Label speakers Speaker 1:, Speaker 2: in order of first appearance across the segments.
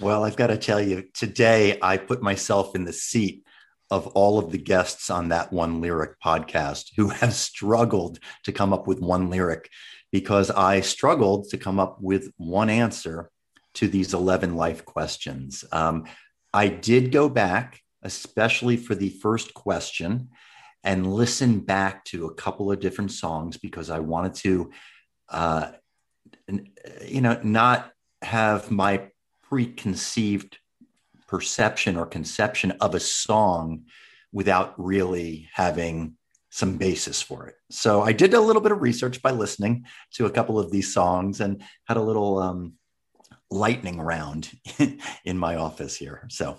Speaker 1: Well, I've got to tell you, today I put myself in the seat of all of the guests on that one lyric podcast who have struggled to come up with one lyric because I struggled to come up with one answer to these 11 life questions. Um, I did go back, especially for the first question, and listen back to a couple of different songs because I wanted to, uh, you know, not have my preconceived perception or conception of a song without really having some basis for it. So I did a little bit of research by listening to a couple of these songs and had a little um, lightning round in my office here. So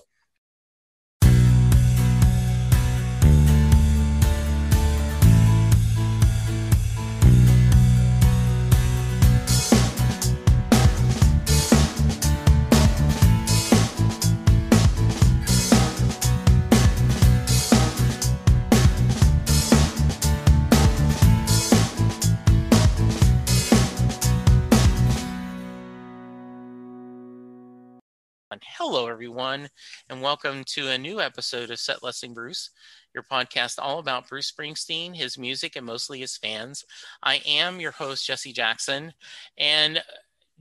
Speaker 2: Hello, everyone, and welcome to a new episode of Set Listing Bruce, your podcast all about Bruce Springsteen, his music, and mostly his fans. I am your host, Jesse Jackson, and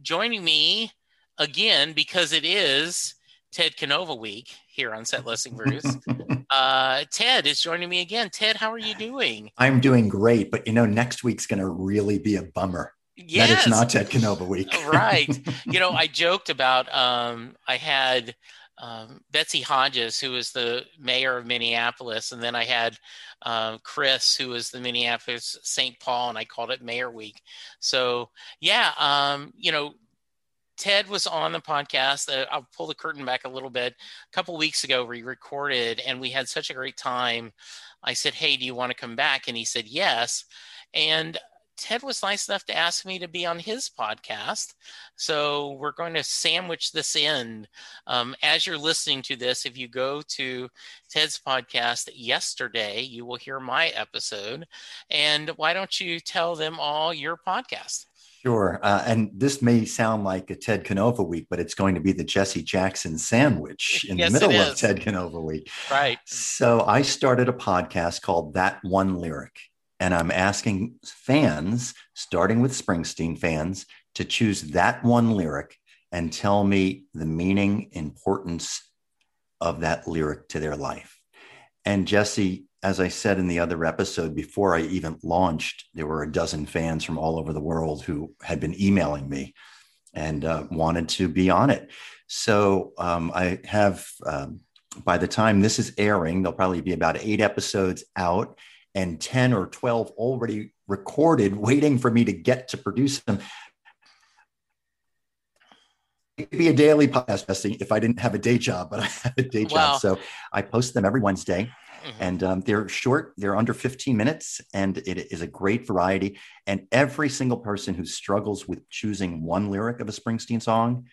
Speaker 2: joining me again because it is Ted Canova week here on Set Listing Bruce. uh, Ted is joining me again. Ted, how are you doing?
Speaker 1: I'm doing great, but you know, next week's going to really be a bummer yes. that it's not Ted Canova week.
Speaker 2: right. You know, I joked about um, I had um, Betsy Hodges, who was the mayor of Minneapolis, and then I had uh, Chris, who was the Minneapolis St. Paul, and I called it Mayor Week. So yeah, um, you know, Ted was on the podcast. Uh, I'll pull the curtain back a little bit. A couple weeks ago, we recorded, and we had such a great time. I said, "Hey, do you want to come back?" And he said, "Yes." And Ted was nice enough to ask me to be on his podcast. So we're going to sandwich this in. Um, as you're listening to this, if you go to Ted's podcast yesterday, you will hear my episode. And why don't you tell them all your podcast?
Speaker 1: Sure. Uh, and this may sound like a Ted Canova week, but it's going to be the Jesse Jackson sandwich in yes, the middle of Ted Canova week.
Speaker 2: Right.
Speaker 1: So I started a podcast called That One Lyric. And I'm asking fans, starting with Springsteen fans, to choose that one lyric and tell me the meaning, importance of that lyric to their life. And Jesse, as I said in the other episode, before I even launched, there were a dozen fans from all over the world who had been emailing me and uh, wanted to be on it. So um, I have, um, by the time this is airing, there'll probably be about eight episodes out and 10 or 12 already recorded, waiting for me to get to produce them. It'd be a daily podcast if I didn't have a day job, but I have a day job. Wow. So I post them every Wednesday. Mm-hmm. And um, they're short, they're under 15 minutes, and it is a great variety. And every single person who struggles with choosing one lyric of a Springsteen song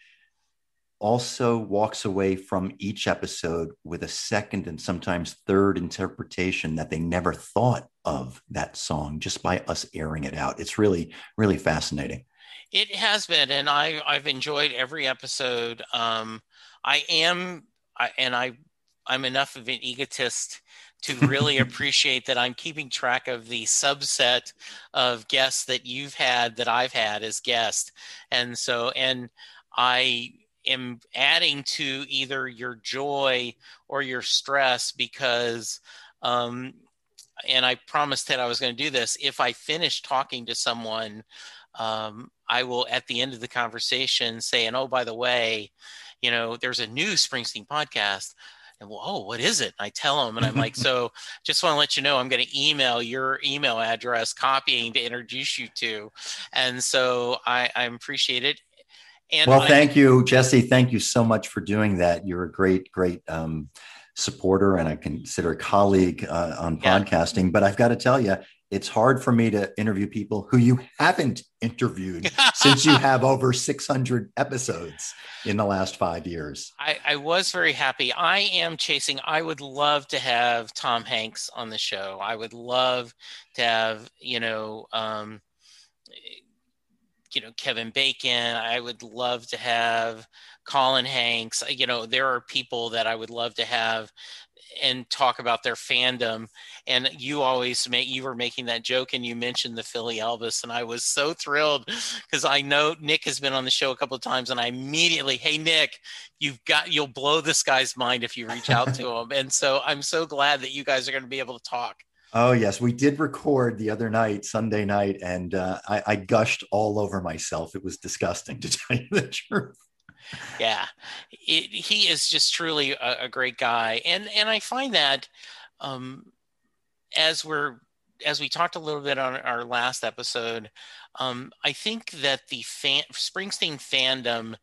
Speaker 1: also walks away from each episode with a second and sometimes third interpretation that they never thought of that song just by us airing it out. It's really, really fascinating.
Speaker 2: It has been, and I, I've enjoyed every episode. Um, I am, I, and I, I'm enough of an egotist to really appreciate that I'm keeping track of the subset of guests that you've had that I've had as guests, and so, and I am adding to either your joy or your stress because um, and I promised that I was going to do this. If I finish talking to someone, um, I will at the end of the conversation say, and oh, by the way, you know, there's a new Springsteen podcast. And well, oh, what is it? I tell them, and I'm like, so just want to let you know, I'm going to email your email address, copying to introduce you to. And so I, I appreciate it.
Speaker 1: And well, I, thank you, Jesse. Thank you so much for doing that. You're a great, great um, supporter, and I consider a colleague uh, on yeah. podcasting. But I've got to tell you, it's hard for me to interview people who you haven't interviewed since you have over 600 episodes in the last five years.
Speaker 2: I, I, was very happy. I am chasing, I would love to have Tom Hanks on the show. I would love to have, you know, um, you know Kevin Bacon. I would love to have Colin Hanks. You know, there are people that I would love to have and talk about their fandom. And you always make you were making that joke, and you mentioned the Philly Elvis, and I was so thrilled because I know Nick has been on the show a couple of times, and I immediately, hey Nick, you've got you'll blow this guy's mind if you reach out to him. And so I'm so glad that you guys are going to be able to talk.
Speaker 1: Oh yes, we did record the other night, Sunday night, and uh, I, I gushed all over myself. It was disgusting to tell you the truth.
Speaker 2: Yeah, it, he is just truly a, a, great guy, and and I find that um, as we're as we talked a little bit on our last episode, um, I think that the fan, Springsteen fandom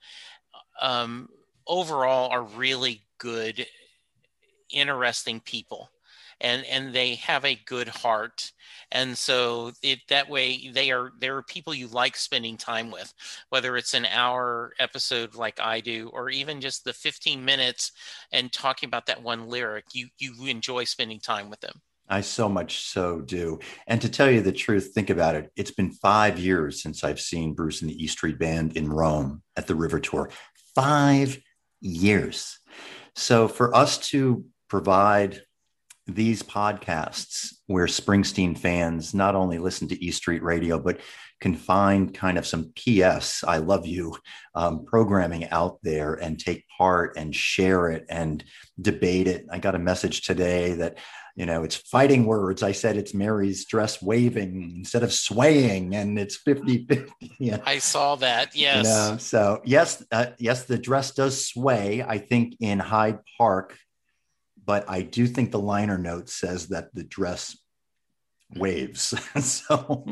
Speaker 2: um, overall are really good, interesting people and and they have a good heart and so it that way they are there are people you like spending time with whether it's an hour episode like i do or even just the 15 minutes and talking about that one lyric you you enjoy spending time with them
Speaker 1: I so much so do. And to tell you the truth, think about it. It's been five years since I've seen Bruce and the E Street Band in Rome at the River Tour. Five years. So for us to provide these podcasts where Springsteen fans not only listen to E Street Radio, but can find kind of some PS, I love you um, programming out there and take part and share it and debate it. I got a message today that, you know, it's fighting words. I said it's Mary's dress waving instead of swaying and it's 50 50.
Speaker 2: Yeah. I saw that. Yes. You know,
Speaker 1: so, yes, uh, yes, the dress does sway. I think in Hyde Park, but I do think the liner note says that the dress waves. so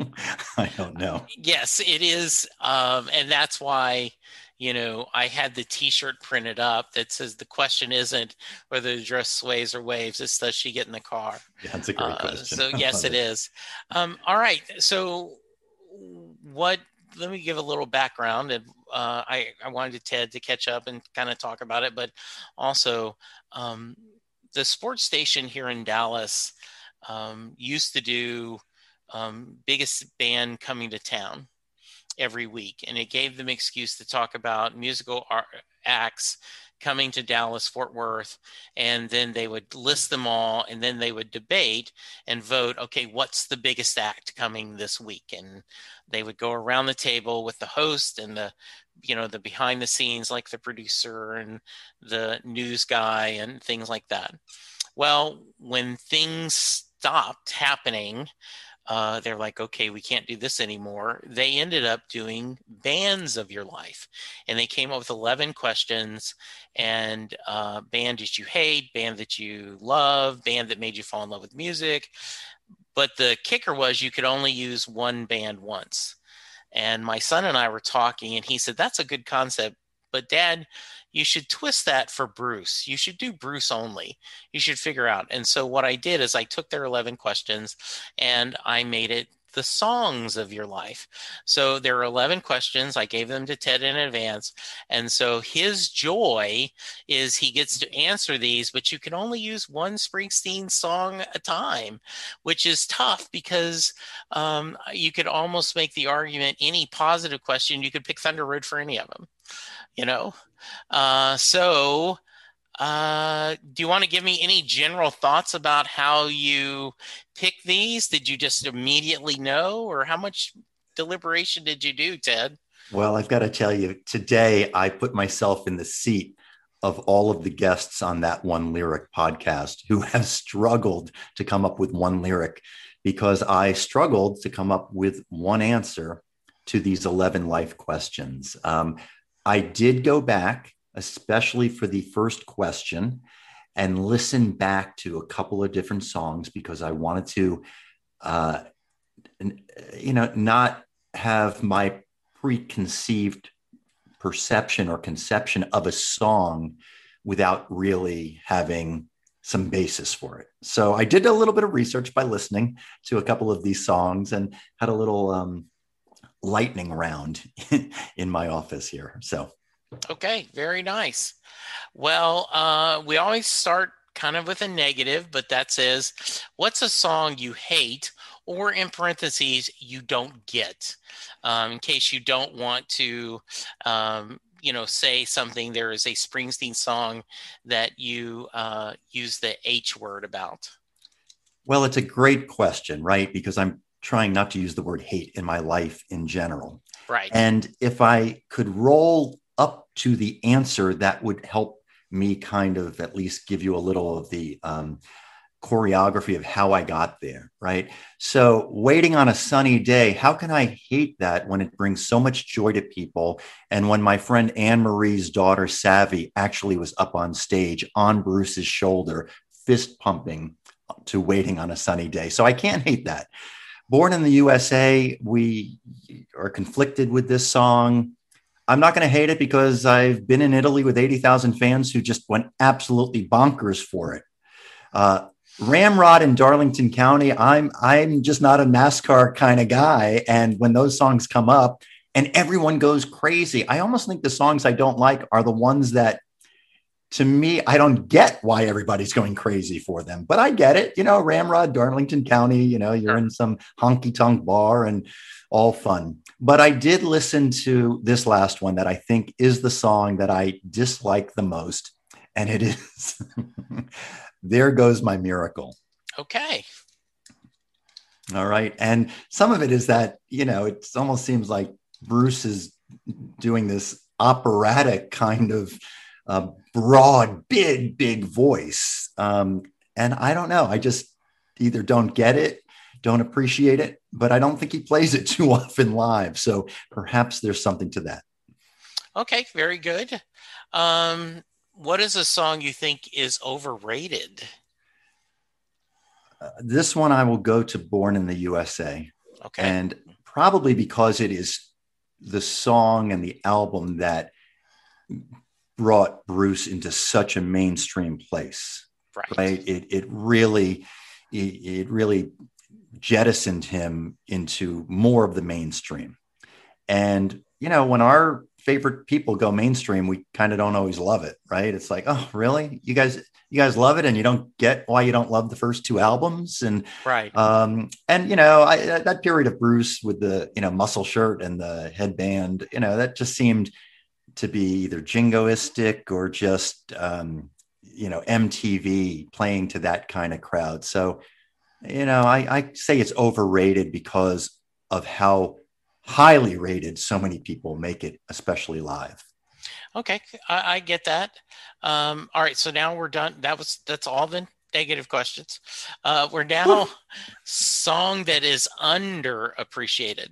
Speaker 1: I don't know.
Speaker 2: Yes, it is. Um, and that's why, you know, I had the t shirt printed up that says the question isn't whether the dress sways or waves, it's does she get in the car?
Speaker 1: Yeah, that's a great uh, question.
Speaker 2: So, yes, it, it is. Um, all right. So, what, let me give a little background. And uh, I, I wanted Ted to catch up and kind of talk about it, but also, um, the sports station here in Dallas um, used to do um, biggest band coming to town every week, and it gave them excuse to talk about musical art, acts coming to Dallas, Fort Worth, and then they would list them all, and then they would debate and vote. Okay, what's the biggest act coming this week? And they would go around the table with the host and the you know the behind the scenes like the producer and the news guy and things like that. Well when things stopped happening uh, they're like okay we can't do this anymore. They ended up doing bands of your life and they came up with 11 questions and uh, band that you hate band that you love band that made you fall in love with music. But the kicker was you could only use one band once and my son and I were talking, and he said, That's a good concept. But dad, you should twist that for Bruce. You should do Bruce only. You should figure out. And so what I did is I took their 11 questions and I made it the songs of your life. So there are 11 questions. I gave them to Ted in advance. And so his joy is he gets to answer these, but you can only use one Springsteen song a time, which is tough because um, you could almost make the argument any positive question, you could pick Thunder Road for any of them, you know? Uh, so uh, do you want to give me any general thoughts about how you pick these? Did you just immediately know, or how much deliberation did you do, Ted?
Speaker 1: Well, I've got to tell you, today I put myself in the seat of all of the guests on that one lyric podcast who have struggled to come up with one lyric because I struggled to come up with one answer to these 11 life questions. Um, I did go back especially for the first question, and listen back to a couple of different songs because I wanted to, uh, you know, not have my preconceived perception or conception of a song without really having some basis for it. So I did a little bit of research by listening to a couple of these songs and had a little um, lightning round in my office here. So
Speaker 2: Okay, very nice. Well, uh, we always start kind of with a negative, but that says, what's a song you hate or in parentheses, you don't get, um, in case you don't want to, um, you know, say something. There is a Springsteen song that you uh, use the H word about.
Speaker 1: Well, it's a great question, right? Because I'm trying not to use the word hate in my life in general.
Speaker 2: Right.
Speaker 1: And if I could roll up to the answer, that would help me kind of at least give you a little of the um, choreography of how I got there, right? So, waiting on a sunny day, how can I hate that when it brings so much joy to people? And when my friend Anne Marie's daughter, Savvy, actually was up on stage on Bruce's shoulder, fist pumping to waiting on a sunny day. So, I can't hate that. Born in the USA, we are conflicted with this song. I'm not going to hate it because I've been in Italy with 80,000 fans who just went absolutely bonkers for it. Uh, Ramrod in Darlington County, I'm I'm just not a NASCAR kind of guy. And when those songs come up and everyone goes crazy, I almost think the songs I don't like are the ones that to me, I don't get why everybody's going crazy for them, but I get it. You know, Ramrod, Darlington County, you know, you're in some honky tonk bar and all fun. But I did listen to this last one that I think is the song that I dislike the most. And it is There Goes My Miracle.
Speaker 2: Okay.
Speaker 1: All right. And some of it is that, you know, it almost seems like Bruce is doing this operatic kind of uh, broad, big, big voice. Um, and I don't know. I just either don't get it, don't appreciate it, but I don't think he plays it too often live. So perhaps there's something to that.
Speaker 2: Okay, very good. Um, what is a song you think is overrated?
Speaker 1: Uh, this one I will go to Born in the USA.
Speaker 2: Okay.
Speaker 1: And probably because it is the song and the album that brought Bruce into such a mainstream place.
Speaker 2: Right.
Speaker 1: Right. It it really it, it really jettisoned him into more of the mainstream. And you know, when our favorite people go mainstream, we kind of don't always love it, right? It's like, oh, really? You guys, you guys love it, and you don't get why you don't love the first two albums, and
Speaker 2: right.
Speaker 1: Um, and you know, I, that period of Bruce with the you know muscle shirt and the headband, you know, that just seemed to be either jingoistic or just um, you know MTV playing to that kind of crowd. So, you know, I, I say it's overrated because of how highly rated so many people make it, especially live.
Speaker 2: Okay, I, I get that. Um, all right, so now we're done. That was that's all the negative questions. Uh, we're now song that is underappreciated.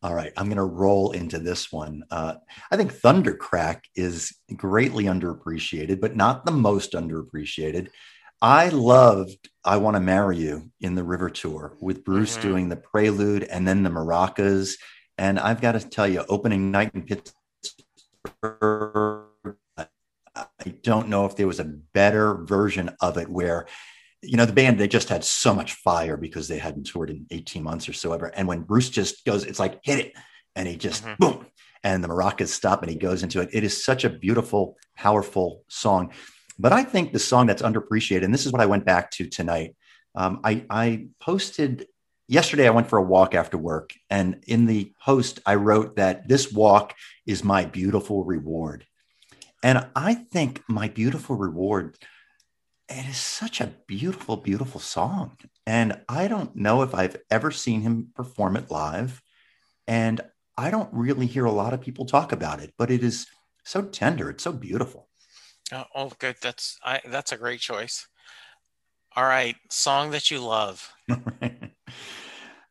Speaker 1: All right, I'm going to roll into this one. Uh, I think Thundercrack is greatly underappreciated, but not the most underappreciated. I loved I Want to Marry You in the River Tour with Bruce mm-hmm. doing the prelude and then the maracas. And I've got to tell you, opening night in Pittsburgh, I don't know if there was a better version of it where you know, the band, they just had so much fire because they hadn't toured in 18 months or so ever. And when Bruce just goes, it's like, hit it. And he just, mm-hmm. boom. And the maracas stop and he goes into it. It is such a beautiful, powerful song. But I think the song that's underappreciated, and this is what I went back to tonight. Um, I, I posted yesterday, I went for a walk after work. And in the post, I wrote that this walk is my beautiful reward. And I think my beautiful reward it is such a beautiful, beautiful song. And I don't know if I've ever seen him perform it live. And I don't really hear a lot of people talk about it, but it is so tender. It's so beautiful.
Speaker 2: Oh, oh good. That's I that's a great choice. All right. Song that you love.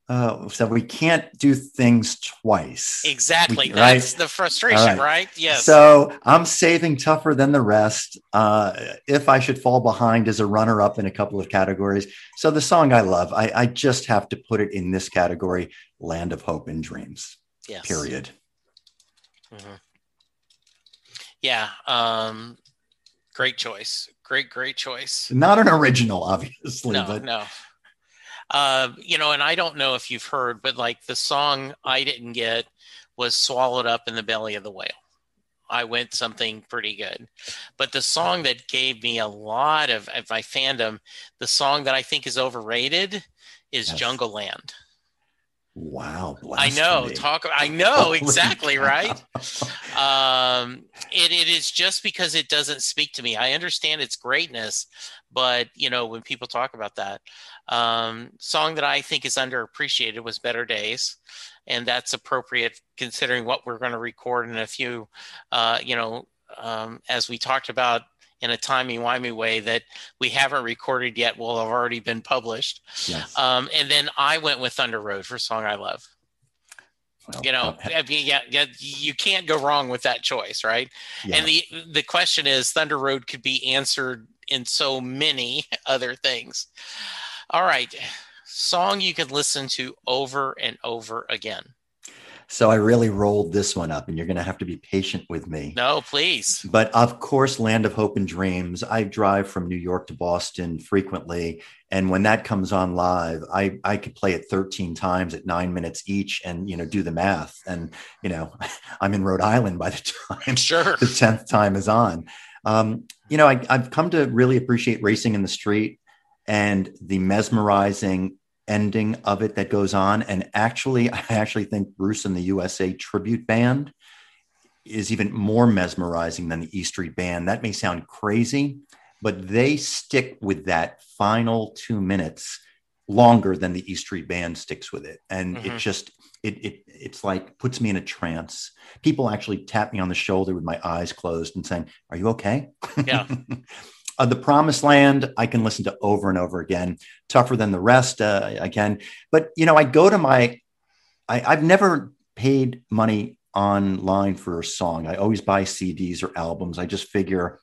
Speaker 1: Uh, so we can't do things twice.
Speaker 2: Exactly. We, That's right? the frustration, right. right. Yes.
Speaker 1: So I'm saving tougher than the rest. Uh, if I should fall behind as a runner up in a couple of categories. So the song I love, I, I just have to put it in this category Land of Hope and Dreams.
Speaker 2: Yes.
Speaker 1: Period.
Speaker 2: Mm-hmm. Yeah. Um, great choice. Great, great choice.
Speaker 1: Not an original, obviously.
Speaker 2: No,
Speaker 1: but
Speaker 2: no. Uh, you know, and I don't know if you've heard, but like the song I didn't get was swallowed up in the belly of the whale. I went something pretty good. But the song that gave me a lot of, of my fandom, the song that I think is overrated is yes. Jungleland.
Speaker 1: Wow.
Speaker 2: I know. Talk. I know exactly right. Um, it, it is just because it doesn't speak to me. I understand its greatness, but you know when people talk about that um, song that I think is underappreciated was "Better Days," and that's appropriate considering what we're going to record in a few. Uh, you know, um, as we talked about in a timey-wimey way that we haven't recorded yet will have already been published. Yes. Um, and then I went with Thunder Road for song I love. Well, you know, yeah, yeah, you can't go wrong with that choice, right? Yeah. And the the question is, Thunder Road could be answered in so many other things. All right, song you can listen to over and over again.
Speaker 1: So I really rolled this one up, and you're going to have to be patient with me.
Speaker 2: No, please.
Speaker 1: But of course, Land of Hope and Dreams. I drive from New York to Boston frequently. And when that comes on live, I, I could play it 13 times at nine minutes each and, you know, do the math. And, you know, I'm in Rhode Island by the time
Speaker 2: sure.
Speaker 1: the 10th time is on. Um, you know, I, I've come to really appreciate racing in the street and the mesmerizing ending of it that goes on. And actually, I actually think Bruce and the USA tribute band is even more mesmerizing than the E Street band. That may sound crazy, but they stick with that final two minutes longer than the E Street band sticks with it. And mm-hmm. it just, it, it, it's like puts me in a trance. People actually tap me on the shoulder with my eyes closed and saying, Are you okay?
Speaker 2: Yeah.
Speaker 1: Uh, the Promised Land, I can listen to over and over again. Tougher than the rest, uh, again. But you know, I go to my. I, I've never paid money online for a song. I always buy CDs or albums. I just figure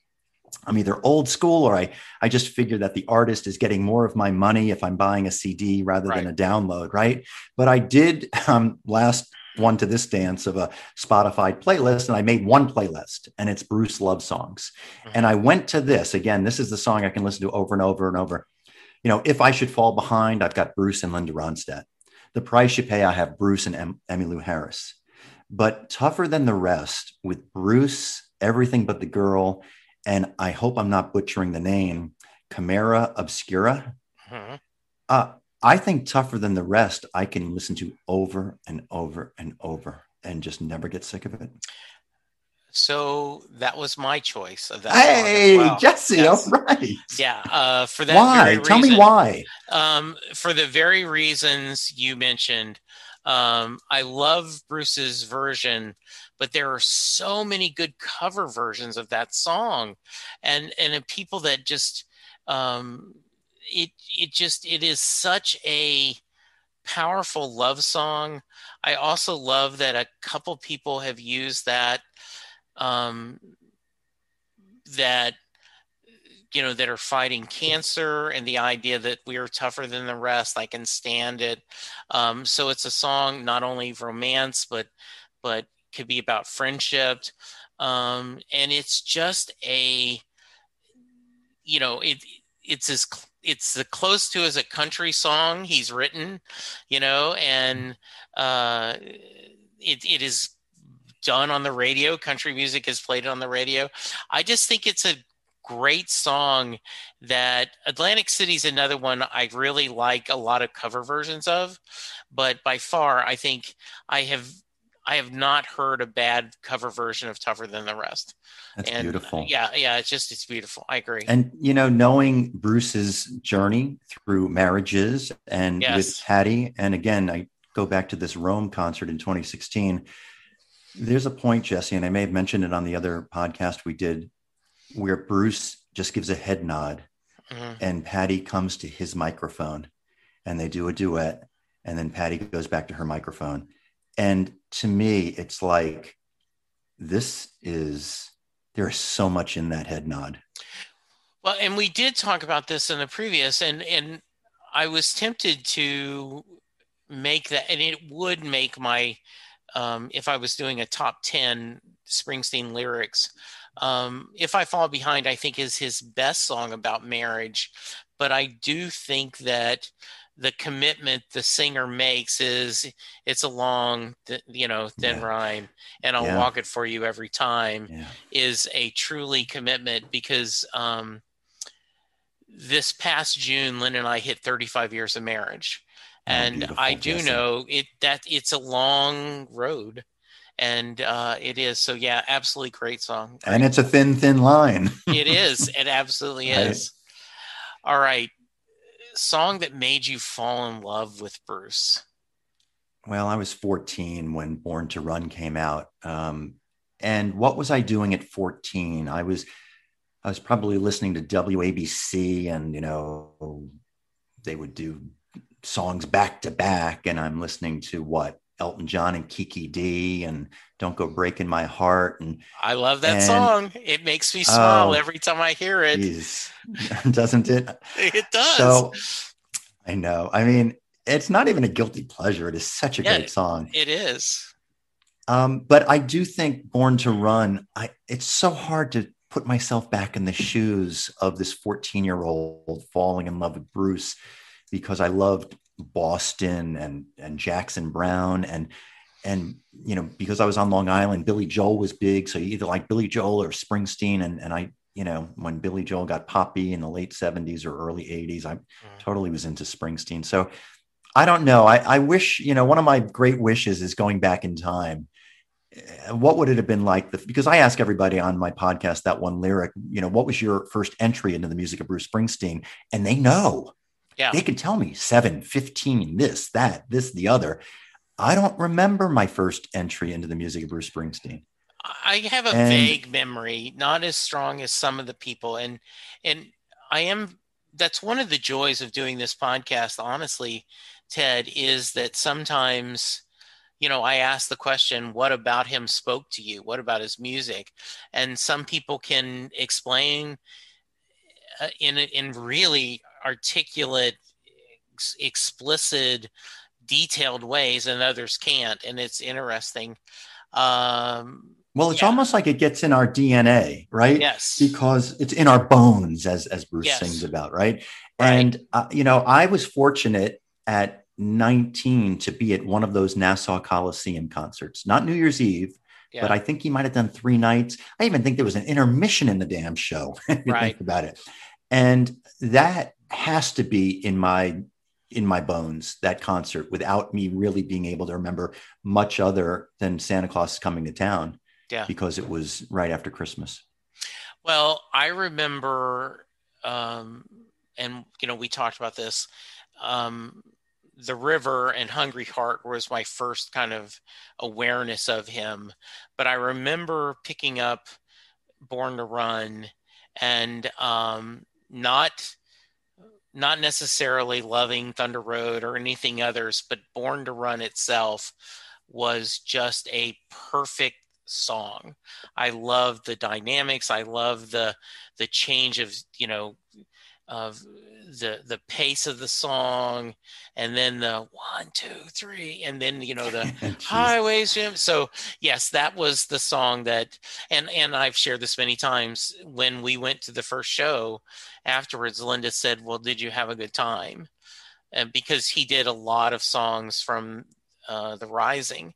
Speaker 1: I'm either old school or I, I just figure that the artist is getting more of my money if I'm buying a CD rather right. than a download, right? But I did um, last one to this dance of a Spotify playlist, and I made one playlist, and it's Bruce love songs. Mm-hmm. And I went to this again. This is the song I can listen to over and over and over. You know, if I should fall behind, I've got Bruce and Linda Ronstadt. The price you pay, I have Bruce and em- Emmylou Harris. But tougher than the rest with Bruce, everything but the girl, and I hope I'm not butchering the name, Chimera Obscura. Mm-hmm. Uh, I think tougher than the rest, I can listen to over and over and over and just never get sick of it.
Speaker 2: So that was my choice of that.
Speaker 1: Hey, well. Jesse, yes. all right.
Speaker 2: Yeah, uh, for that.
Speaker 1: Why? Tell
Speaker 2: reason,
Speaker 1: me why.
Speaker 2: Um, for the very reasons you mentioned, um, I love Bruce's version, but there are so many good cover versions of that song, and and people that just um, it it just it is such a powerful love song. I also love that a couple people have used that um, that you know that are fighting cancer and the idea that we are tougher than the rest. I can stand it. Um, so it's a song not only romance but but could be about friendship, um, and it's just a you know it it's as it's as close to as a country song he's written, you know, and uh, it it is done on the radio. Country music is played on the radio. I just think it's a great song that Atlantic City is another one I really like a lot of cover versions of, but by far I think I have I have not heard a bad cover version of Tougher Than the Rest.
Speaker 1: That's
Speaker 2: and,
Speaker 1: beautiful.
Speaker 2: Yeah, yeah, it's just it's beautiful. I agree.
Speaker 1: And you know, knowing Bruce's journey through marriages and yes. with Patty, and again, I go back to this Rome concert in 2016. There's a point, Jesse, and I may have mentioned it on the other podcast we did, where Bruce just gives a head nod, mm-hmm. and Patty comes to his microphone, and they do a duet, and then Patty goes back to her microphone and to me, it's like this is there's so much in that head nod.
Speaker 2: Well, and we did talk about this in the previous, and and I was tempted to make that, and it would make my um, if I was doing a top ten Springsteen lyrics. Um, if I fall behind, I think is his best song about marriage, but I do think that the commitment the singer makes is it's a long you know thin yeah. rhyme and i'll yeah. walk it for you every time yeah. is a truly commitment because um, this past june lynn and i hit 35 years of marriage and oh, I do yes, know it that it's a long road, and uh, it is. So yeah, absolutely great song.
Speaker 1: And it's a thin, thin line.
Speaker 2: it is. It absolutely right. is. All right, song that made you fall in love with Bruce.
Speaker 1: Well, I was 14 when Born to Run came out. Um, and what was I doing at 14? I was I was probably listening to WABC and you know they would do songs back to back and I'm listening to what Elton John and Kiki Dee and Don't Go Breaking My Heart and
Speaker 2: I love that and, song. It makes me smile oh, every time I hear it.
Speaker 1: Geez. Doesn't it?
Speaker 2: It does.
Speaker 1: So I know. I mean, it's not even a guilty pleasure. It is such a yeah, great song.
Speaker 2: It is.
Speaker 1: Um, but I do think Born to Run, I it's so hard to put myself back in the shoes of this 14 year old falling in love with Bruce because I loved Boston and and Jackson Browne and and you know because I was on Long Island, Billy Joel was big, so you either like Billy Joel or Springsteen, and and I you know when Billy Joel got poppy in the late 70s or early 80s, I mm. totally was into Springsteen. So I don't know. I, I wish you know one of my great wishes is going back in time what would it have been like? The, because I ask everybody on my podcast that one lyric, you know, what was your first entry into the music of Bruce Springsteen? And they know.
Speaker 2: Yeah.
Speaker 1: They can tell me seven, 15, this, that, this, the other. I don't remember my first entry into the music of Bruce Springsteen.
Speaker 2: I have a and, vague memory, not as strong as some of the people. And and I am that's one of the joys of doing this podcast, honestly, Ted, is that sometimes you know, I ask the question, what about him spoke to you? What about his music? And some people can explain uh, in in really articulate, ex- explicit, detailed ways, and others can't. And it's interesting. Um,
Speaker 1: well, it's yeah. almost like it gets in our DNA, right?
Speaker 2: Yes.
Speaker 1: Because it's in our bones, as as Bruce yes. sings about, right? right. And uh, you know, I was fortunate at 19 to be at one of those Nassau Coliseum concerts, not New Year's Eve, yeah. but I think he might have done three nights. I even think there was an intermission in the damn show. right. think about it. And that has to be in my in my bones that concert without me really being able to remember much other than Santa Claus coming to town.
Speaker 2: Yeah.
Speaker 1: Because it was right after Christmas.
Speaker 2: Well, I remember um and you know we talked about this um the river and hungry heart was my first kind of awareness of him but i remember picking up born to run and um, not not necessarily loving thunder road or anything others but born to run itself was just a perfect song. I love the dynamics. I love the the change of you know of the the pace of the song and then the one two three and then you know the highways so yes that was the song that and and i've shared this many times when we went to the first show afterwards linda said well did you have a good time? And because he did a lot of songs from uh, the rising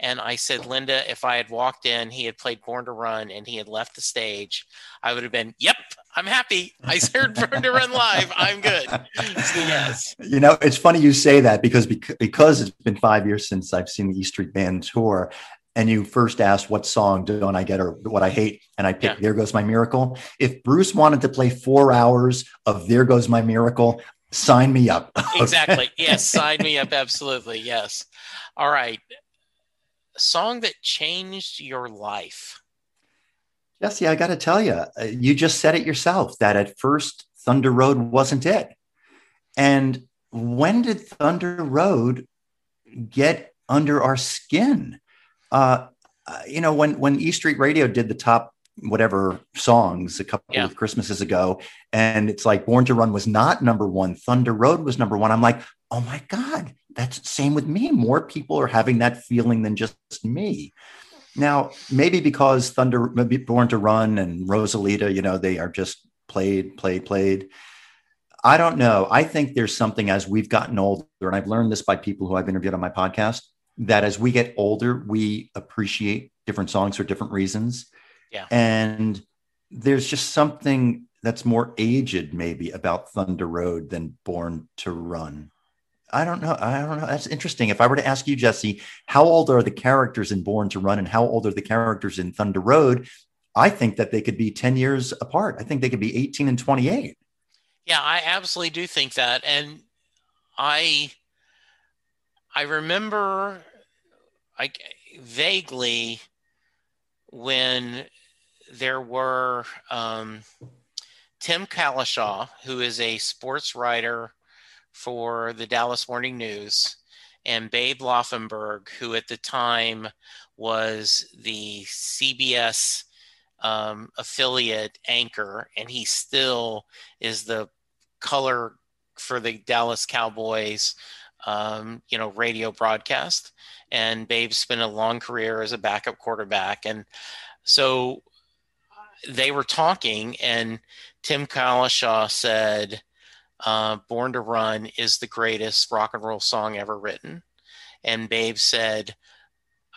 Speaker 2: and I said, Linda, if I had walked in, he had played Born to Run, and he had left the stage, I would have been, Yep, I'm happy. I heard Born to Run live. I'm good. So, yes.
Speaker 1: You know, it's funny you say that because because it's been five years since I've seen the East Street Band tour, and you first asked what song don't I get or what I hate, and I picked yeah. "There Goes My Miracle." If Bruce wanted to play four hours of "There Goes My Miracle," sign me up.
Speaker 2: Exactly. Yes, sign me up. Absolutely. Yes. All right song that changed your life?
Speaker 1: Jesse, I got to tell you, uh, you just said it yourself that at first Thunder Road wasn't it. And when did Thunder Road get under our skin? Uh, uh you know, when when E Street Radio did the top whatever songs a couple yeah. of Christmases ago, and it's like Born to Run was not number one, Thunder Road was number one. I'm like, oh my God, that's same with me. More people are having that feeling than just me. Now, maybe because Thunder, maybe Born to Run and Rosalita, you know, they are just played, played, played. I don't know. I think there's something as we've gotten older, and I've learned this by people who I've interviewed on my podcast, that as we get older, we appreciate different songs for different reasons.
Speaker 2: Yeah.
Speaker 1: And there's just something that's more aged, maybe, about Thunder Road than Born to Run. I don't know. I don't know. That's interesting. If I were to ask you, Jesse, how old are the characters in Born to Run and how old are the characters in Thunder Road? I think that they could be 10 years apart. I think they could be 18 and 28.
Speaker 2: Yeah, I absolutely do think that. And I I remember like vaguely when there were um, Tim Cowlishaw, who is a sports writer for the Dallas Morning News, and Babe Laufenberg, who at the time was the CBS um, affiliate anchor, and he still is the color for the Dallas Cowboys, um, you know, radio broadcast. And Babe spent a long career as a backup quarterback, and so they were talking, and Tim Cowlishaw said, uh, "Born to Run is the greatest rock and roll song ever written," and Babe said,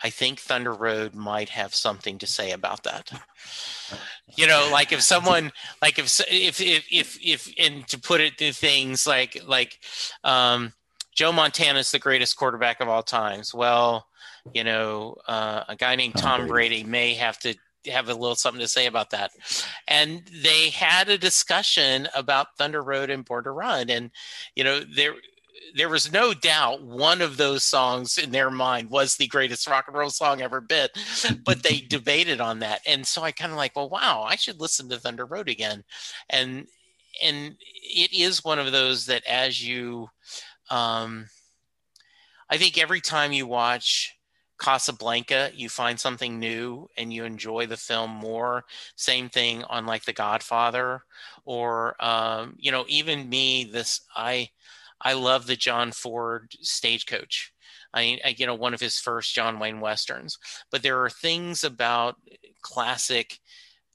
Speaker 2: "I think Thunder Road might have something to say about that." you know, like if someone, like if if if if, if and to put it to things like like um, Joe Montana is the greatest quarterback of all times. Well, you know, uh, a guy named Tom Brady may have to have a little something to say about that. And they had a discussion about Thunder Road and Born to Run. And, you know, there there was no doubt one of those songs in their mind was the greatest rock and roll song ever bit, but they debated on that. And so I kind of like, well, wow, I should listen to Thunder Road again. And and it is one of those that as you um I think every time you watch Casablanca, you find something new and you enjoy the film more. Same thing on like The Godfather, or um, you know, even me. This I I love the John Ford Stagecoach. I, I you know one of his first John Wayne westerns. But there are things about classic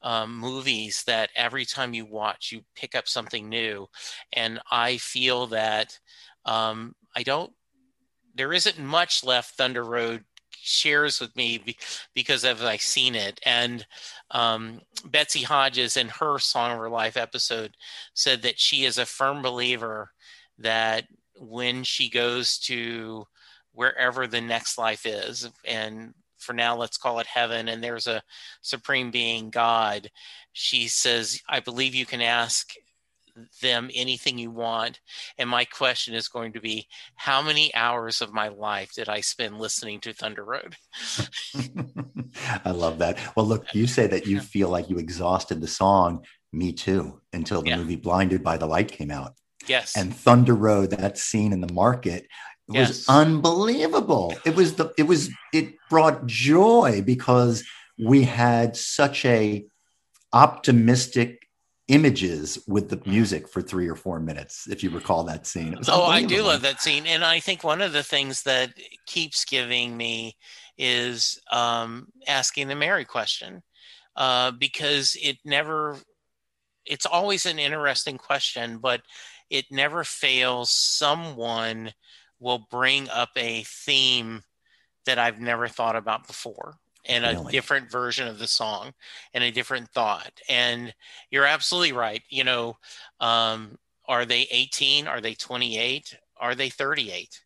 Speaker 2: um, movies that every time you watch, you pick up something new, and I feel that um, I don't. There isn't much left Thunder Road shares with me because of I've seen it. And um, Betsy Hodges in her Song of Her Life episode said that she is a firm believer that when she goes to wherever the next life is, and for now let's call it heaven, and there's a supreme being, God, she says, I believe you can ask them anything you want. And my question is going to be how many hours of my life did I spend listening to Thunder Road?
Speaker 1: I love that. Well, look, you say that you feel like you exhausted the song. Me too, until the yeah. movie Blinded by the Light came out.
Speaker 2: Yes.
Speaker 1: And Thunder Road, that scene in the market was yes. unbelievable. It was the it was it brought joy because we had such a optimistic images with the music for three or four minutes if you recall that scene.
Speaker 2: Oh i do love that scene and i think one of the things that keeps giving me is um, asking the mary question uh, because it never it's always an interesting question but it never fails. Someone will bring up a theme that i've never thought about before and really? a different version of the song and a different thought. And you're absolutely right. You know, um, are they 18? Are they 28? Are they 38?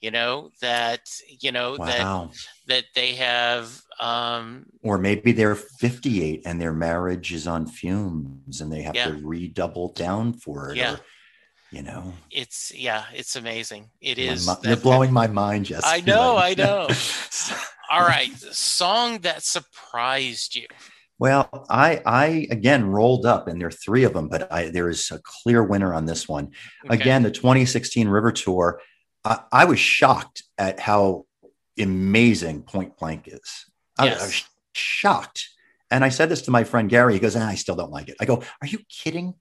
Speaker 2: You know that you know wow. that that they have, um,
Speaker 1: or maybe they're 58 and their marriage is on fumes and they have yeah. to redouble down for it.
Speaker 2: Yeah.
Speaker 1: Or, you know
Speaker 2: it's yeah it's amazing It is.
Speaker 1: my, you're blowing my mind Jess
Speaker 2: i know i know all right song that surprised you
Speaker 1: well i i again rolled up and there are three of them but i there is a clear winner on this one okay. again the 2016 river tour I, I, was shocked at how amazing point blank is I, yes. I was shocked and I said this to my friend Gary. He goes, ah, I still don't like it. I go, Are you kidding?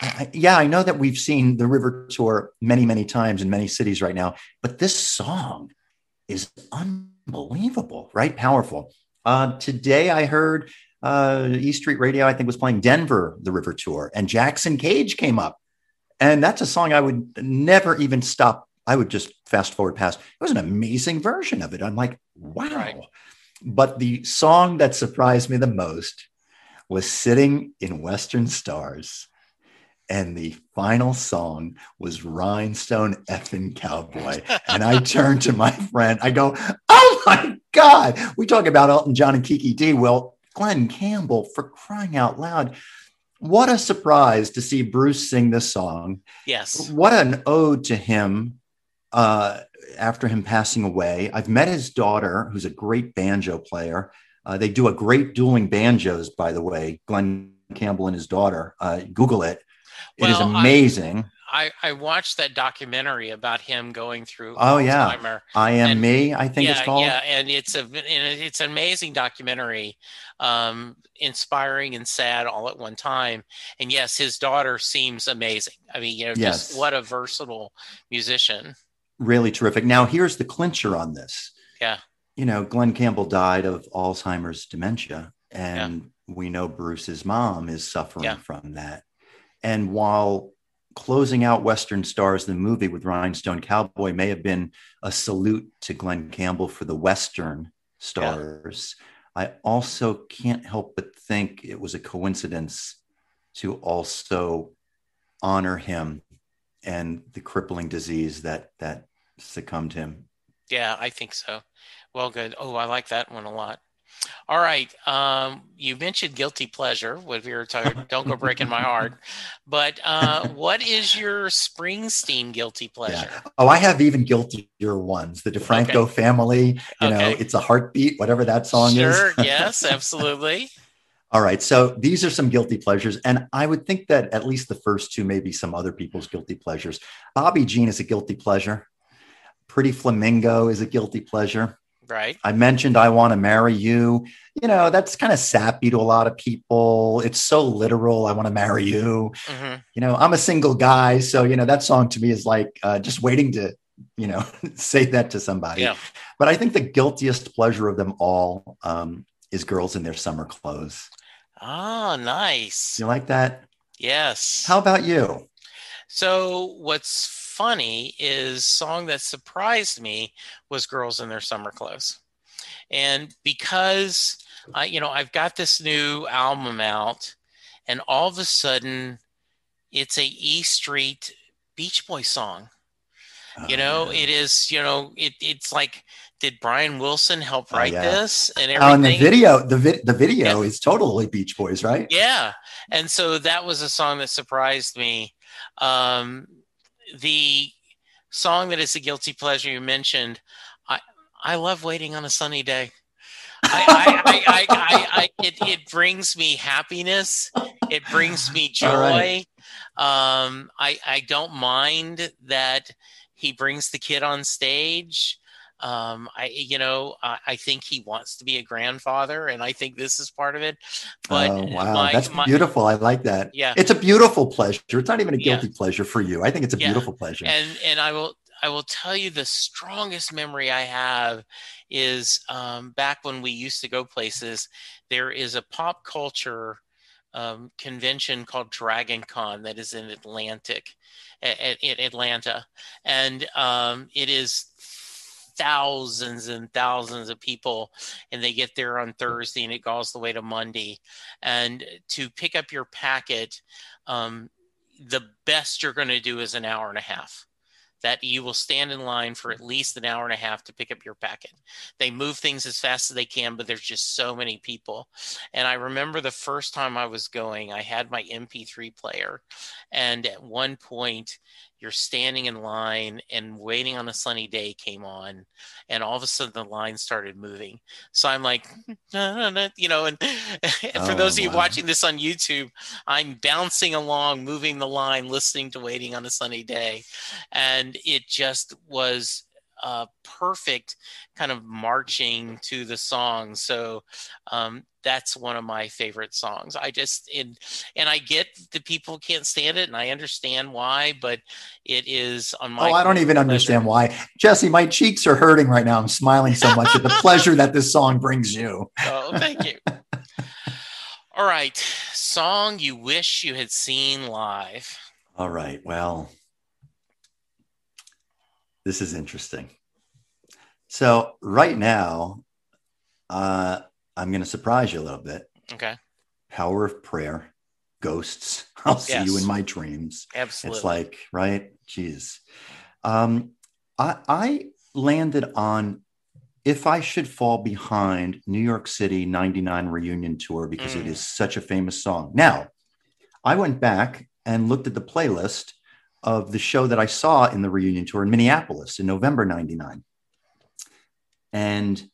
Speaker 1: I, yeah, I know that we've seen the River Tour many, many times in many cities right now, but this song is unbelievable, right? Powerful. Uh, today I heard uh, E Street Radio, I think, was playing Denver, the River Tour, and Jackson Cage came up. And that's a song I would never even stop. I would just fast forward past. It was an amazing version of it. I'm like, wow. Right. But the song that surprised me the most was Sitting in Western Stars. And the final song was Rhinestone effing Cowboy. and I turned to my friend, I go, Oh my God. We talk about Elton John and Kiki Dee. Well, Glen Campbell, for crying out loud. What a surprise to see Bruce sing this song.
Speaker 2: Yes.
Speaker 1: What an ode to him uh, after him passing away. I've met his daughter, who's a great banjo player. Uh, they do a great dueling banjos, by the way, Glen Campbell and his daughter. Uh, Google it. It well, is amazing.
Speaker 2: I, I watched that documentary about him going through.
Speaker 1: Oh Alzheimer. yeah, I am and, me. I think
Speaker 2: yeah,
Speaker 1: it's called.
Speaker 2: Yeah, and it's a and it's an amazing documentary, um, inspiring and sad all at one time. And yes, his daughter seems amazing. I mean, you know, yes. just what a versatile musician.
Speaker 1: Really terrific. Now here's the clincher on this.
Speaker 2: Yeah.
Speaker 1: You know, Glen Campbell died of Alzheimer's dementia, and yeah. we know Bruce's mom is suffering yeah. from that. And while closing out Western Stars, the movie with Rhinestone Cowboy, may have been a salute to Glen Campbell for the Western stars. Yeah. I also can't help but think it was a coincidence to also honor him and the crippling disease that that succumbed him.
Speaker 2: Yeah, I think so. Well, good. Oh, I like that one a lot. All right. Um, you mentioned guilty pleasure. with your don't go breaking my heart. But uh, what is your Springsteen guilty pleasure?
Speaker 1: Yeah. Oh, I have even guiltier ones. The DeFranco okay. family. You okay. know, it's a heartbeat. Whatever that song
Speaker 2: sure,
Speaker 1: is.
Speaker 2: Sure. yes. Absolutely.
Speaker 1: All right. So these are some guilty pleasures. And I would think that at least the first two may be some other people's guilty pleasures. Bobby Jean is a guilty pleasure. Pretty Flamingo is a guilty pleasure.
Speaker 2: Right.
Speaker 1: I mentioned I want to marry you. You know, that's kind of sappy to a lot of people. It's so literal. I want to marry you. Mm-hmm. You know, I'm a single guy. So, you know, that song to me is like uh, just waiting to, you know, say that to somebody.
Speaker 2: Yeah.
Speaker 1: But I think the guiltiest pleasure of them all um, is girls in their summer clothes.
Speaker 2: Oh, nice.
Speaker 1: You like that?
Speaker 2: Yes.
Speaker 1: How about you?
Speaker 2: So, what's funny is song that surprised me was girls in their summer clothes and because I, you know i've got this new album out and all of a sudden it's a e street beach boy song oh, you know yeah. it is you know it, it's like did brian wilson help oh, write oh, yeah. this and everything
Speaker 1: oh, and the video the, vi- the video yeah. is totally beach boys right
Speaker 2: yeah and so that was a song that surprised me um, the song that is a guilty pleasure you mentioned, I I love waiting on a sunny day. I, I, I, it, it brings me happiness. It brings me joy. Right. Um, I, I don't mind that he brings the kid on stage. Um, I, you know, I, I, think he wants to be a grandfather, and I think this is part of it. But
Speaker 1: oh, wow, my, that's my, beautiful. I like that.
Speaker 2: Yeah,
Speaker 1: it's a beautiful pleasure. It's not even a guilty yeah. pleasure for you. I think it's a yeah. beautiful pleasure.
Speaker 2: And and I will I will tell you the strongest memory I have is um, back when we used to go places. There is a pop culture um, convention called Dragon Con that is in Atlantic, at, at Atlanta, and um, it is thousands and thousands of people and they get there on thursday and it goes the way to monday and to pick up your packet um, the best you're going to do is an hour and a half that you will stand in line for at least an hour and a half to pick up your packet. They move things as fast as they can, but there's just so many people. And I remember the first time I was going, I had my MP3 player. And at one point, you're standing in line and waiting on a sunny day came on and all of a sudden the line started moving. So i'm like you know and, for oh, those of you watching this on youtube i'm bouncing along moving the line listening to waiting on a sunny day. And it just was uh, perfect kind of marching to the song. So um, that's one of my favorite songs. I just and and I get the people can't stand it, and I understand why, but it is on my.
Speaker 1: Oh, I don't even pleasure. understand why, Jesse. My cheeks are hurting right now. I'm smiling so much at the pleasure that this song brings you.
Speaker 2: Oh, thank you. All right, song you wish you had seen live.
Speaker 1: All right, well this is interesting. So right now, uh, I'm going to surprise you a little bit.
Speaker 2: Okay.
Speaker 1: Power of Prayer. ghosts. I'll see you in my dreams.
Speaker 2: Absolutely.
Speaker 1: It's like, right? Jeez. Um, I, I landed on If I Should Fall Behind, New York City 99 reunion tour, because it
Speaker 2: Mm.
Speaker 1: is such a famous song. Now, I went back and looked at the playlist of the show that I saw in the reunion tour in Minneapolis in November 99. And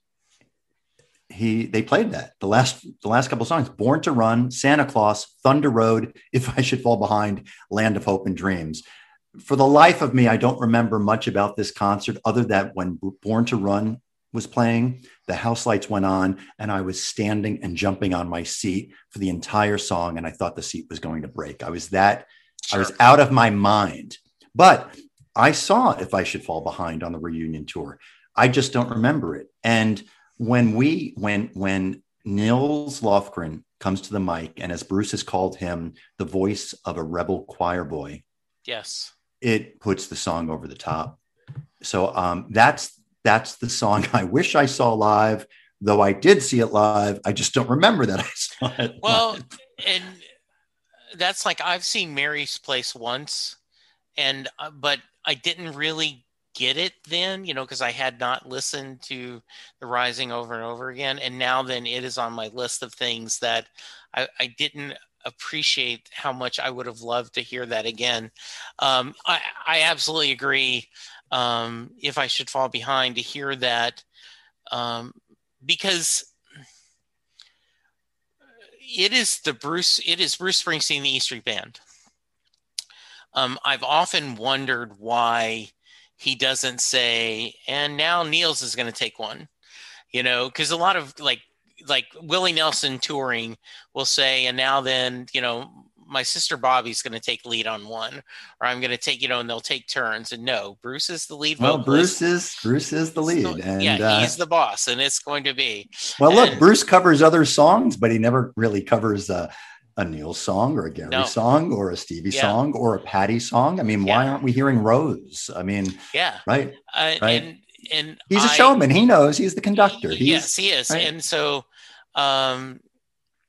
Speaker 1: he they played that the last the last couple songs born to run santa claus thunder road if i should fall behind land of hope and dreams for the life of me i don't remember much about this concert other than when born to run was playing the house lights went on and i was standing and jumping on my seat for the entire song and i thought the seat was going to break i was that i was out of my mind but i saw if i should fall behind on the reunion tour i just don't remember it and when we when when Nils Lofgren comes to the mic and as Bruce has called him the voice of a rebel choir boy,
Speaker 2: yes.
Speaker 1: it puts the song over the top. So um, that's that's the song I wish I saw live. Though I did see it live, I just don't remember that I saw it.
Speaker 2: Well,
Speaker 1: live.
Speaker 2: and that's like I've seen Mary's Place once, and uh, but I didn't really get it then, you know, because I had not listened to the Rising over and over again, and now then it is on my list of things that I, I didn't appreciate how much I would have loved to hear that again. Um, I, I absolutely agree. Um, if I should fall behind to hear that, um, because it is the Bruce. It is Bruce Springsteen, the E Street Band. Um, I've often wondered why he doesn't say, "And now Nils is going to take one," you know, because a lot of like like Willie Nelson touring will say, "And now then, you know." My sister Bobby's going to take lead on one, or I'm going to take, you know, and they'll take turns. And no, Bruce is the lead.
Speaker 1: well,
Speaker 2: vocalist.
Speaker 1: Bruce is Bruce is the lead,
Speaker 2: So,
Speaker 1: and
Speaker 2: yeah,
Speaker 1: uh,
Speaker 2: he's the boss, and it's going to be.
Speaker 1: well, look, Bruce covers other songs, but he never really covers uh, a Neil song or a Gary
Speaker 2: No.
Speaker 1: song or a Stevie
Speaker 2: Yeah.
Speaker 1: song or a Patti song. I mean, why aren't we hearing Rose? I mean,
Speaker 2: Yeah,
Speaker 1: right?
Speaker 2: uh,
Speaker 1: Right.
Speaker 2: and and
Speaker 1: He's a showman. He knows. He's the conductor. He's,
Speaker 2: yes, he is.
Speaker 1: right.
Speaker 2: And so, um,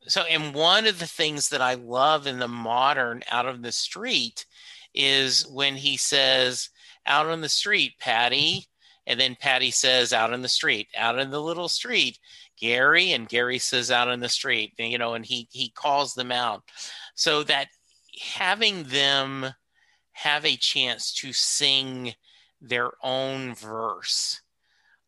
Speaker 2: so, and one of the things that I love in the modern out of the street is when he says, out on the street, Patti. And then Patti says, out in the street, out in the little street, Gary. And Gary says, out in the street, you know, and he, he calls them out. So that having them have a chance to sing their own verse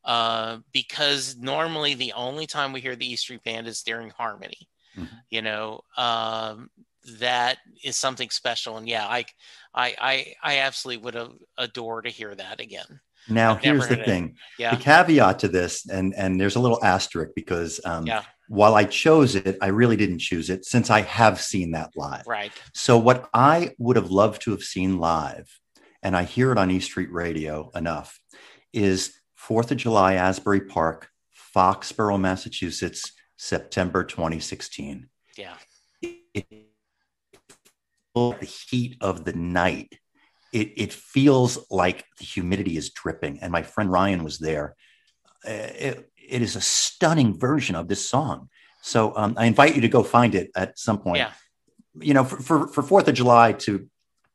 Speaker 2: uh, because normally the only time we hear the E Street Band is during harmony.
Speaker 1: Mhm.
Speaker 2: You know, um, that is something special, and yeah, I, I, I, I absolutely would adore to hear that again.
Speaker 1: Now,
Speaker 2: I've
Speaker 1: here's the thing.
Speaker 2: Yeah,
Speaker 1: The caveat to this, and and there's a little asterisk because um,
Speaker 2: Yeah.
Speaker 1: while I chose it, I really didn't choose it since I have seen that live.
Speaker 2: right.
Speaker 1: So what I would have loved to have seen live, and I hear it on east Street Radio enough, is Fourth of July, Asbury Park, Foxborough, Massachusetts, September 2016.
Speaker 2: Yeah,
Speaker 1: It- the heat of the night. It, it feels like the humidity is dripping. And my friend Ryan was there. Uh, It, it is a stunning version of this song. So um, I invite you to go find it at some point
Speaker 2: yeah,
Speaker 1: you know, for, for, for Fourth of July to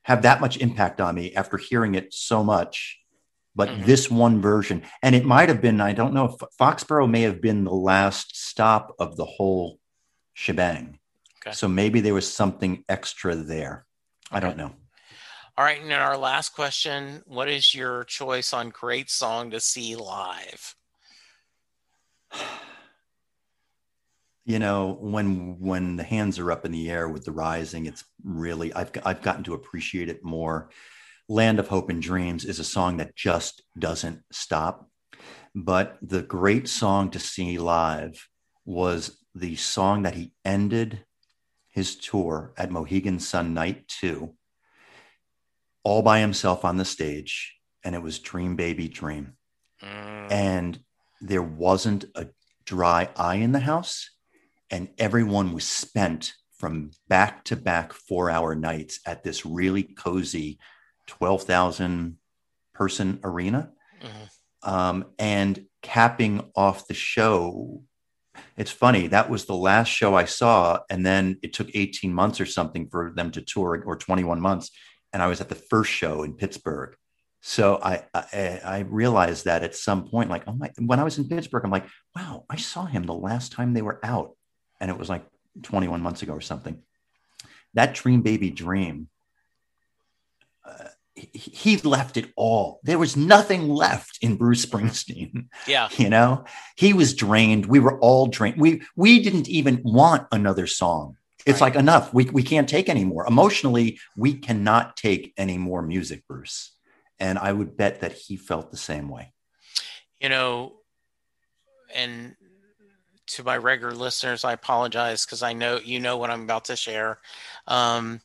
Speaker 1: have that much impact on me after hearing it so much, but
Speaker 2: Mhm.
Speaker 1: this one version, and it might have been, I don't know Foxborough may have been the last stop of the whole shebang.
Speaker 2: Okay.
Speaker 1: So maybe there was something extra there. I don't know.
Speaker 2: All right, and then our last question: What is your choice on great song to see live?
Speaker 1: you know when when the hands are up in the air with the rising it's really i've i've gotten to appreciate it more land of hope and dreams is a song that just doesn't stop. But the great song to see live was the song that he ended his tour at mohegan sun night 2 all by himself on the stage and it was dream baby dream.
Speaker 2: Mm,
Speaker 1: and there wasn't a dry eye in the house and everyone was spent from back to back four hour nights at this really cozy 12,000 person arena
Speaker 2: mhm.
Speaker 1: um, and capping off the show It's funny. That was the last show I saw. And then it took 18 months or something for them to tour, or 21 months. And I was at the first show in Pittsburgh. So I, I, I realized that at some point, like, oh my, when I was in Pittsburgh, I'm like, wow, I saw him the last time they were out. And it was like 21 months ago or something. That Dream Baby Dream, he left it all. There was nothing left in Bruce Springsteen.
Speaker 2: Yeah.
Speaker 1: You know, he was drained. We were all drained. We we didn't even want another song. It's right. like enough. We we can't take anymore. Emotionally, we cannot take any more music, Bruce. And I would bet that he felt the same way.
Speaker 2: You know, and to my regular listeners, I apologize because I know you know what I'm about to share. Um,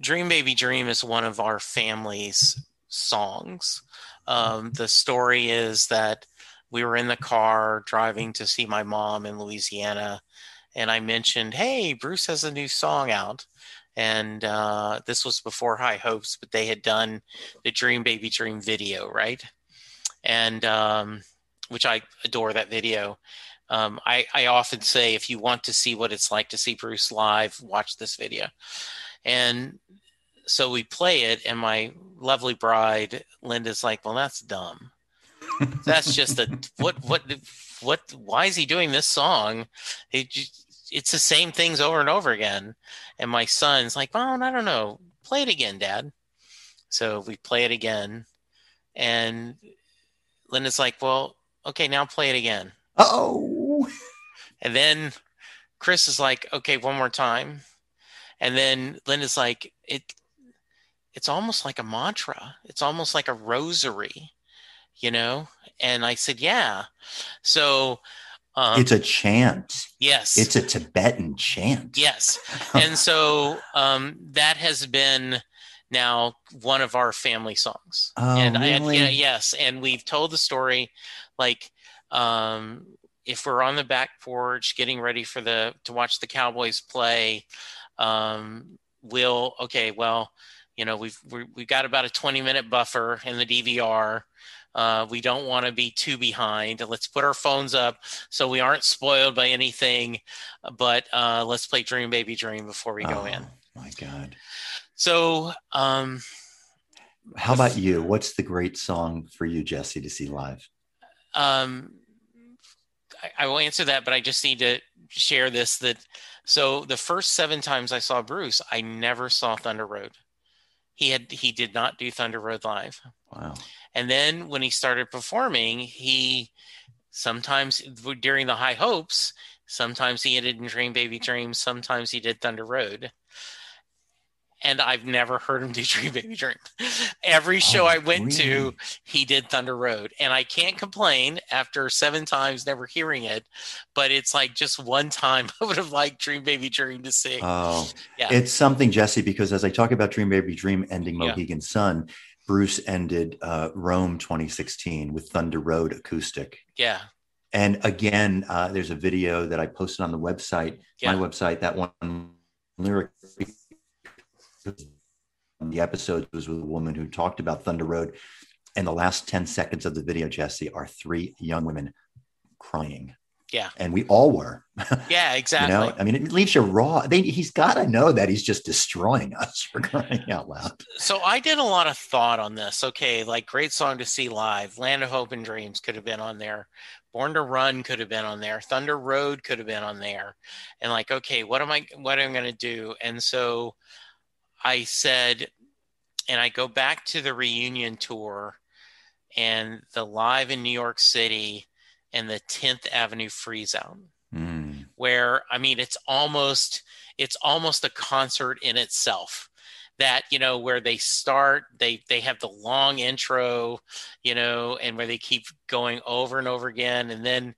Speaker 2: Dream Baby Dream is one of our family's songs. Um, the story is that we were in the car driving to see my mom in Louisiana, and I mentioned, "Hey, Bruce has a new song out." And uh, this was before High Hopes, but they had done the Dream Baby Dream video, right? And um, which I adore that video. Um, I, I often say, if you want to see what it's like to see Bruce live, watch this video. And so we play it, and my lovely bride, Linda's like, Well, that's dumb. That's just a what, what, what, why is he doing this song? It, it's the same things over and over again. And my son's like, Well, I don't know. Play it again, Dad. So we play it again. And Linda's like, Well, okay, now play it again.
Speaker 1: Oh.
Speaker 2: And then Chris is like, Okay, one more time. And then Linda's like, it it's almost like a mantra. It's almost like a rosary, you know? And I said, Yeah. So
Speaker 1: um, it's a chant.
Speaker 2: Yes.
Speaker 1: It's a Tibetan chant.
Speaker 2: Yes. and so um, that has been now one of our family songs.
Speaker 1: Oh,
Speaker 2: and
Speaker 1: really?
Speaker 2: I, yes. And we've told the story like um, if we're on the back porch getting ready for the to watch the Cowboys play, um, we'll okay, well, you know, we've we've got about a 20 minute buffer in the DVR. Uh, we don't want to be too behind. Let's put our phones up so we aren't spoiled by anything. But uh, let's play Dream Baby Dream before we go
Speaker 1: oh,
Speaker 2: in.
Speaker 1: My God.
Speaker 2: So, um,
Speaker 1: how about you? What's the great song for you, Jesse, to see live?
Speaker 2: Um, I, I will answer that, but I just need to share this that so the first seven times I saw Bruce, I never saw Thunder Road. He had he did not do Thunder Road live.
Speaker 1: Wow.
Speaker 2: And then when he started performing, he sometimes during the High Hopes, sometimes he ended in Dream Baby Dream, sometimes he did Thunder Road and I've never heard him do Dream Baby Dream. Every show oh, I went really? to, he did Thunder Road, and I can't complain after seven times never hearing it. But it's like just one time I would have liked Dream Baby Dream to sing.
Speaker 1: Oh, yeah, it's something, Jesse. Because as I talk about Dream Baby Dream ending Mohegan yeah. Sun, Bruce ended uh, Rome 2016 with Thunder Road acoustic.
Speaker 2: Yeah.
Speaker 1: And again, uh, there's a video that I posted on the website, yeah. my website, that one lyric the episode was with a woman who talked about Thunder Road. And the last 10 seconds of the video, Jesse, are three young women crying.
Speaker 2: Yeah.
Speaker 1: And we all were.
Speaker 2: Yeah, exactly.
Speaker 1: you know, I mean, it leaves you raw. They, he's got to know that he's just destroying us for crying out loud.
Speaker 2: So I did a lot of thought on this. Okay, like great song to see live. Land of Hope and Dreams could have been on there. Born to Run could have been on there. Thunder Road could have been on there. And like, okay, what am I what am I going to do? And so I said, and I go back to the reunion tour and the live in New York City and the 10th Avenue Freeze Out, Mm. Where I mean it's almost it's almost a concert in itself. That you know where they start they they have the long intro you know and where they keep going over and over again. And then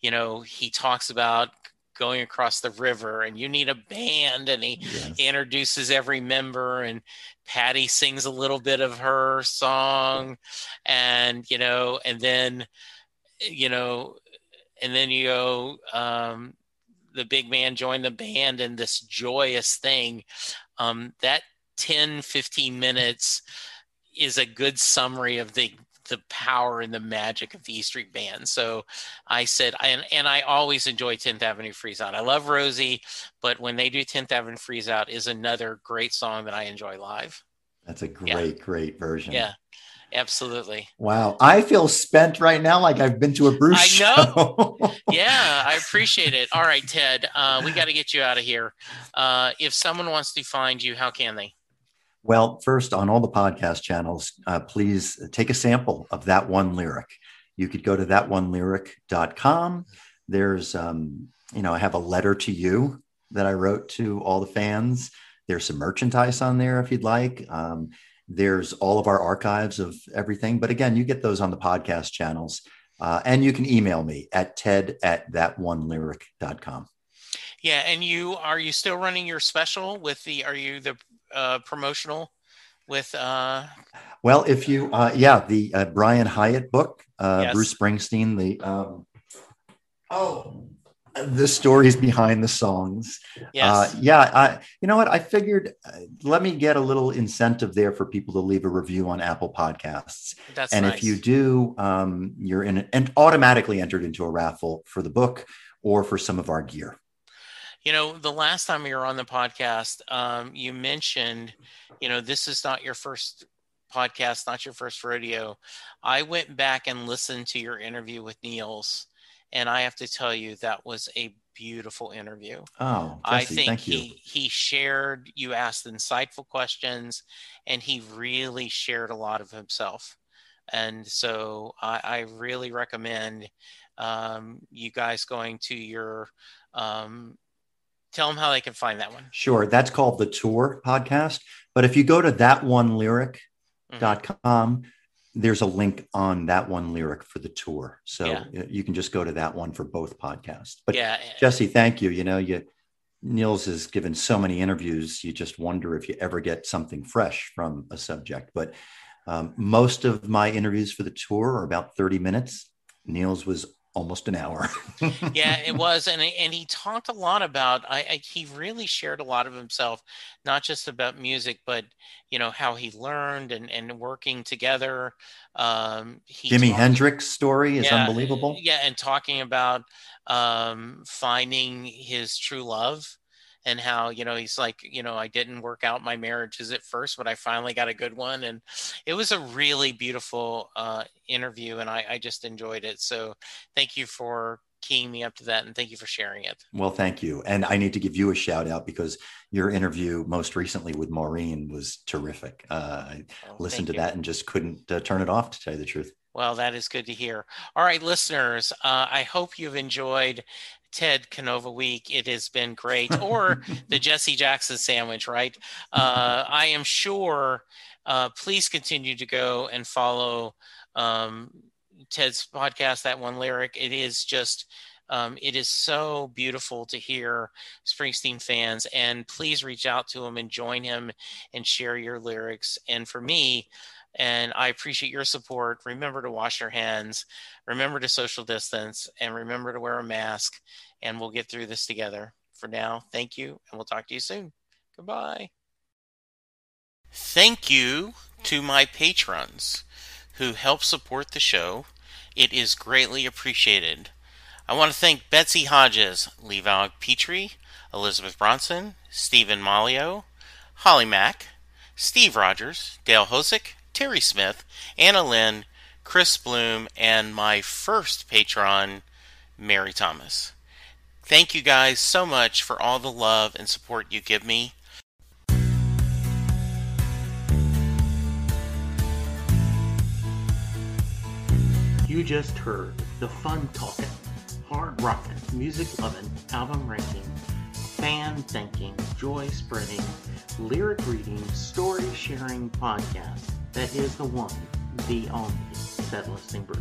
Speaker 2: you know he talks about going across the river and you need a band and he yes. introduces every member and patty sings a little bit of her song and you know and then you know and then you go um, the big man joined the band and this joyous thing um, that 10 15 minutes is a good summary of the the power and the magic of the E Street Band. So I said, and, and I always enjoy 10th Avenue Freeze Out. I love Rosie, but when they do 10th Avenue Freeze Out is another great song that I enjoy live.
Speaker 1: That's a great, yeah. great version.
Speaker 2: Yeah. Absolutely.
Speaker 1: Wow. I feel spent right now like I've been to a Bruce I know.
Speaker 2: Show. yeah, I appreciate it. All right, Ted, uh, we got to get you out of here. Uh, if someone wants to find you, how can they?
Speaker 1: Well, first, on all the podcast channels, uh, please take a sample of that one lyric. You could go to thatonelyric.com. There's, um, you know, I have a letter to you that I wrote to all the fans. There's some merchandise on there if you'd like. Um, there's all of our archives of everything. But again, you get those on the podcast channels. Uh, and you can email me at ted at thatonelyric.com.
Speaker 2: Yeah, and you are you still running your special with the? Are you the uh, promotional with? uh
Speaker 1: Well, if you, uh yeah, the uh, Brian Hiatt book, uh yes. Bruce Springsteen, the um, oh, the stories behind the songs. Yes. Uh, yeah, I, you know what? I figured uh, let me get a little incentive there for people to leave a review on Apple Podcasts.
Speaker 2: That's
Speaker 1: and
Speaker 2: nice.
Speaker 1: if you do, um, you're in and automatically entered into a raffle for the book or for some of our gear.
Speaker 2: You know, the last time you were on the podcast, um, you mentioned, you know, this is not your first podcast, not your first rodeo. I went back and listened to your interview with Nils and I have to tell you that was a beautiful interview.
Speaker 1: Oh, Jesse, I
Speaker 2: think he he shared. You asked insightful questions, and he really shared a lot of himself. And so I, I really recommend um, you guys going to your. Um, tell them how they can find that one.
Speaker 1: Sure, that's called the Tour podcast. But if you go to that one lyric.com, mm-hmm there's a link on that one lyric for the tour so yeah. you can just go to that one for both podcasts but yeah jesse thank you you know you nils has given so many interviews you just wonder if you ever get something fresh from a subject but um, most of my interviews for the tour are about 30 minutes nils was almost an hour.
Speaker 2: yeah, it was, and and he talked a lot about. I, I, he really shared a lot of himself, not just about music, but you know how he learned and and working together. Um,
Speaker 1: Jimi talked, Hendrix story is
Speaker 2: yeah,
Speaker 1: unbelievable.
Speaker 2: Yeah, and talking about um, finding his true love and how you know he's like you know i didn't work out my marriages at first but i finally got a good one and it was a really beautiful uh, interview and I, I just enjoyed it so thank you for keying me up to that and thank you for sharing it
Speaker 1: well thank you and i need to give you a shout out because your interview most recently with maureen was terrific uh, i oh, listened to you. that and just couldn't uh, turn it off to tell you the truth
Speaker 2: well, that is good to hear. All right, listeners, uh, I hope you've enjoyed Ted Canova Week. It has been great. Or the Jesse Jackson sandwich, right? Uh, I am sure. Uh, please continue to go and follow um, Ted's podcast, That One Lyric. It is just. Um, it is so beautiful to hear Springsteen fans, and please reach out to him and join him and share your lyrics. And for me, and I appreciate your support. Remember to wash your hands, remember to social distance, and remember to wear a mask. And we'll get through this together. For now, thank you, and we'll talk to you soon. Goodbye. Thank you to my patrons who help support the show. It is greatly appreciated. I want to thank Betsy Hodges, Levi Petrie, Elizabeth Bronson, Stephen Malio, Holly Mack, Steve Rogers, Dale Hosick, Terry Smith, Anna Lynn, Chris Bloom, and my first patron, Mary Thomas. Thank you guys so much for all the love and support you give me.
Speaker 3: You just heard the fun talking, hard rocking, music loving, album ranking, fan thinking, joy spreading, lyric reading, story sharing podcast that is the one, the only, Set Listing Bruce.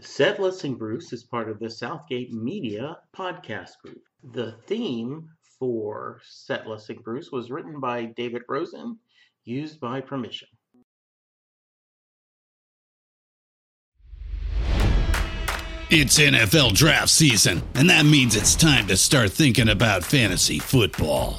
Speaker 3: Set Listing Bruce is part of the Southgate Media podcast group. The theme for Set Listing Bruce was written by David Rosen, used by permission.
Speaker 4: It's NFL draft season, and that means it's time to start thinking about fantasy football.